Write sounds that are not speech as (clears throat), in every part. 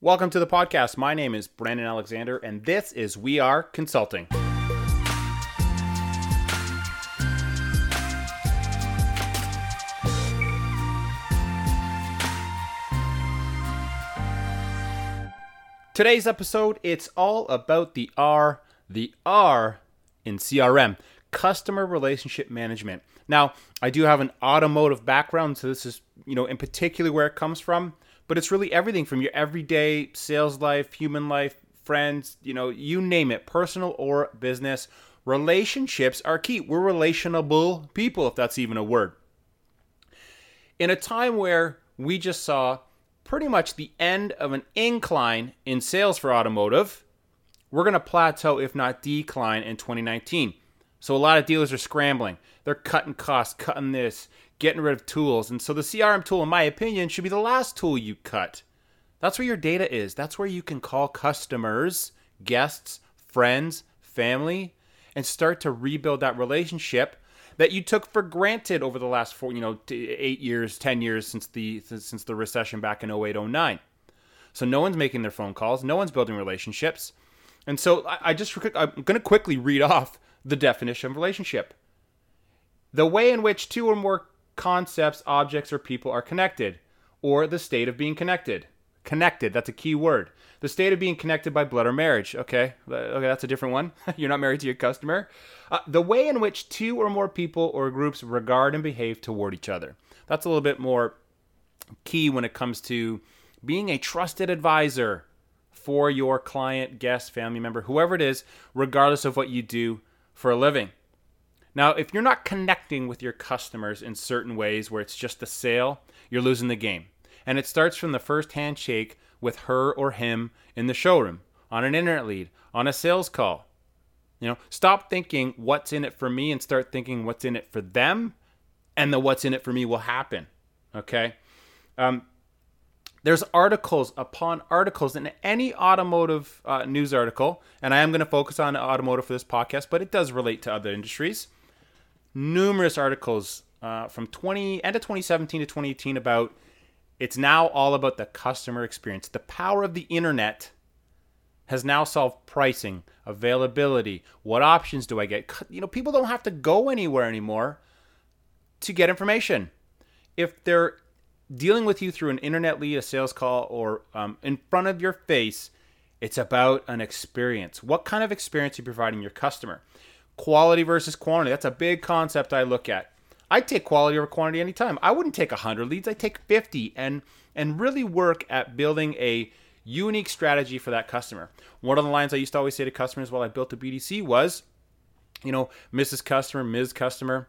Welcome to the podcast. My name is Brandon Alexander, and this is We Are Consulting. Today's episode, it's all about the R, the R in CRM, customer relationship management. Now, I do have an automotive background, so this is, you know, in particular where it comes from but it's really everything from your everyday sales life, human life, friends, you know, you name it, personal or business. Relationships are key. We're relationable people, if that's even a word. In a time where we just saw pretty much the end of an incline in sales for automotive, we're going to plateau, if not decline, in 2019. So a lot of dealers are scrambling. They're cutting costs, cutting this, getting rid of tools. And so the CRM tool, in my opinion, should be the last tool you cut. That's where your data is. That's where you can call customers, guests, friends, family, and start to rebuild that relationship that you took for granted over the last four, you know, eight years, ten years since the since the recession back in 08, 09. So no one's making their phone calls, no one's building relationships, and so I, I just I'm going to quickly read (laughs) off the definition of relationship. The way in which two or more concepts, objects, or people are connected, or the state of being connected. Connected, that's a key word. The state of being connected by blood or marriage. Okay, okay, that's a different one. (laughs) You're not married to your customer. Uh, the way in which two or more people or groups regard and behave toward each other. That's a little bit more key when it comes to being a trusted advisor for your client, guest, family member, whoever it is, regardless of what you do for a living. Now, if you're not connecting with your customers in certain ways where it's just a sale, you're losing the game. And it starts from the first handshake with her or him in the showroom, on an internet lead, on a sales call. You know, stop thinking what's in it for me and start thinking what's in it for them, and the what's in it for me will happen. Okay? Um, there's articles upon articles in any automotive uh, news article, and I am going to focus on automotive for this podcast, but it does relate to other industries numerous articles uh, from 20 end of 2017 to 2018 about it's now all about the customer experience. The power of the internet has now solved pricing, availability, what options do I get? You know, people don't have to go anywhere anymore to get information. If they're dealing with you through an internet lead, a sales call, or um, in front of your face, it's about an experience. What kind of experience are you providing your customer? quality versus quantity. That's a big concept I look at. I take quality over quantity anytime. I wouldn't take 100 leads. I take 50 and and really work at building a unique strategy for that customer. One of the lines I used to always say to customers while I built a BDC was, you know, Mrs. Customer, Ms. Customer,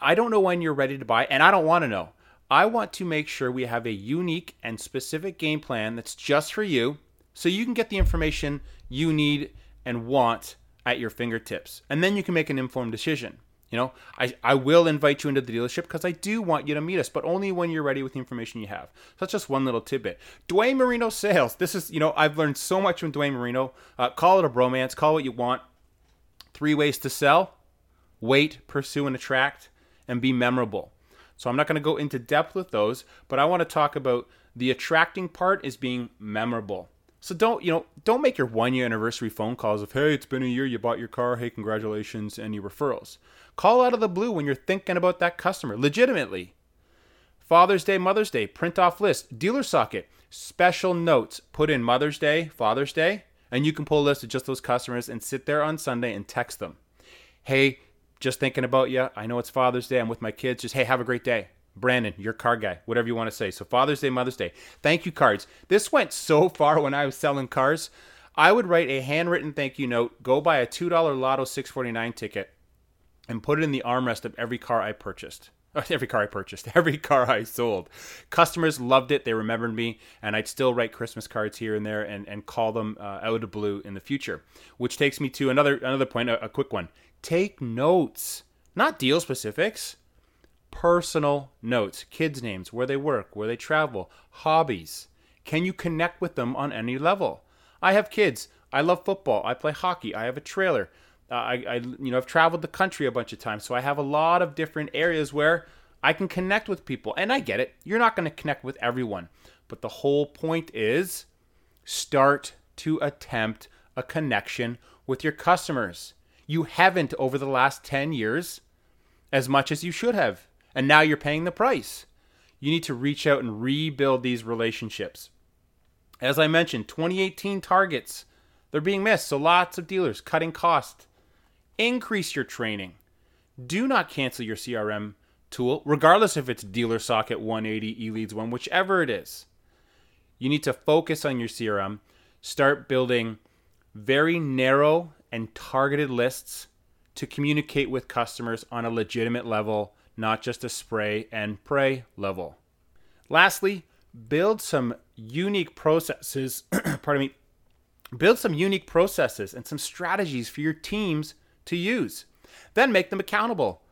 I don't know when you're ready to buy and I don't want to know. I want to make sure we have a unique and specific game plan that's just for you so you can get the information you need and want at your fingertips. And then you can make an informed decision. You know, I, I will invite you into the dealership because I do want you to meet us, but only when you're ready with the information you have. So that's just one little tidbit. Dwayne Marino sales. This is, you know, I've learned so much from Dwayne Marino. Uh, call it a bromance, call what you want. Three ways to sell wait, pursue, and attract, and be memorable. So I'm not going to go into depth with those, but I want to talk about the attracting part is being memorable. So don't you know? Don't make your one year anniversary phone calls of hey, it's been a year, you bought your car, hey, congratulations, your referrals. Call out of the blue when you're thinking about that customer, legitimately. Father's Day, Mother's Day, print off list, dealer socket, special notes. Put in Mother's Day, Father's Day, and you can pull a list of just those customers and sit there on Sunday and text them. Hey, just thinking about you. I know it's Father's Day. I'm with my kids. Just hey, have a great day. Brandon, your car guy, whatever you want to say. So Father's Day, Mother's Day. Thank you cards. This went so (laughs) far when I was selling cars. I would write a handwritten thank you note, go buy a $2 Lotto 649 ticket, and put it in the armrest of every car I purchased. (laughs) Every car I purchased, (laughs) every car I sold. Customers loved it. They remembered me, and I'd still write Christmas cards here and there and, and call them uh, out of blue in the future. Which takes me to another another point, a, a quick one. Take notes, not deal specifics personal notes, kids' names, where they work, where they travel, hobbies. Can you connect with them on any level? I have kids. I love football. I play hockey. I have a trailer. Uh, I, I, you know, I've traveled the country a bunch of times, so I have a lot of different areas where I can connect with people. And I get it. You're not going to connect with everyone, but the whole point is start to attempt a connection with your customers. You haven't over the last 10 years as much as you should have. And now you're paying the price. You need to reach out and rebuild these relationships. As I mentioned, 2018 targets, they're being missed. So lots of dealers cutting costs. Increase your training. Do not cancel your CRM tool, regardless if it's Dealer Socket 180, eLeads 1, whichever it is. You need to focus on your CRM. Start building very narrow and targeted lists to communicate with customers on a legitimate level, not just a spray and pray level. Lastly, build some unique processes, (clears throat) pardon me, build some unique processes and some strategies for your teams to use. Then make them accountable.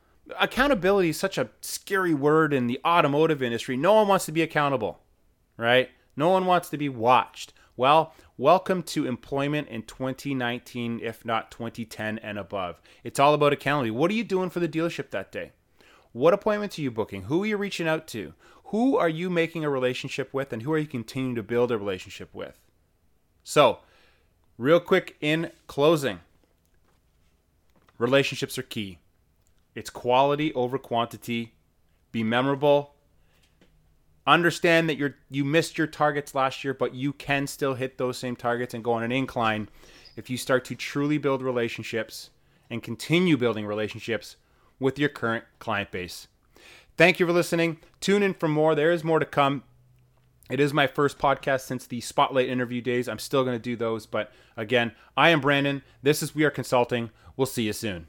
Accountability is such a scary word in the automotive industry. No one wants to be accountable, right? No one wants to be watched. Well, welcome to employment in 2019, if not 2010 and above. It's all about accountability. What are you doing for the dealership that day? What appointments are you booking? Who are you reaching out to? Who are you making a relationship with? And who are you continuing to build a relationship with? So, real quick in closing relationships are key. It's quality over quantity. Be memorable, understand that you're you missed your targets last year, but you can still hit those same targets and go on an incline if you start to truly build relationships and continue building relationships with your current client base. Thank you for listening. Tune in for more. There is more to come. It is my first podcast since the Spotlight interview days. I'm still going to do those, but again, I am Brandon. This is We Are Consulting. We'll see you soon.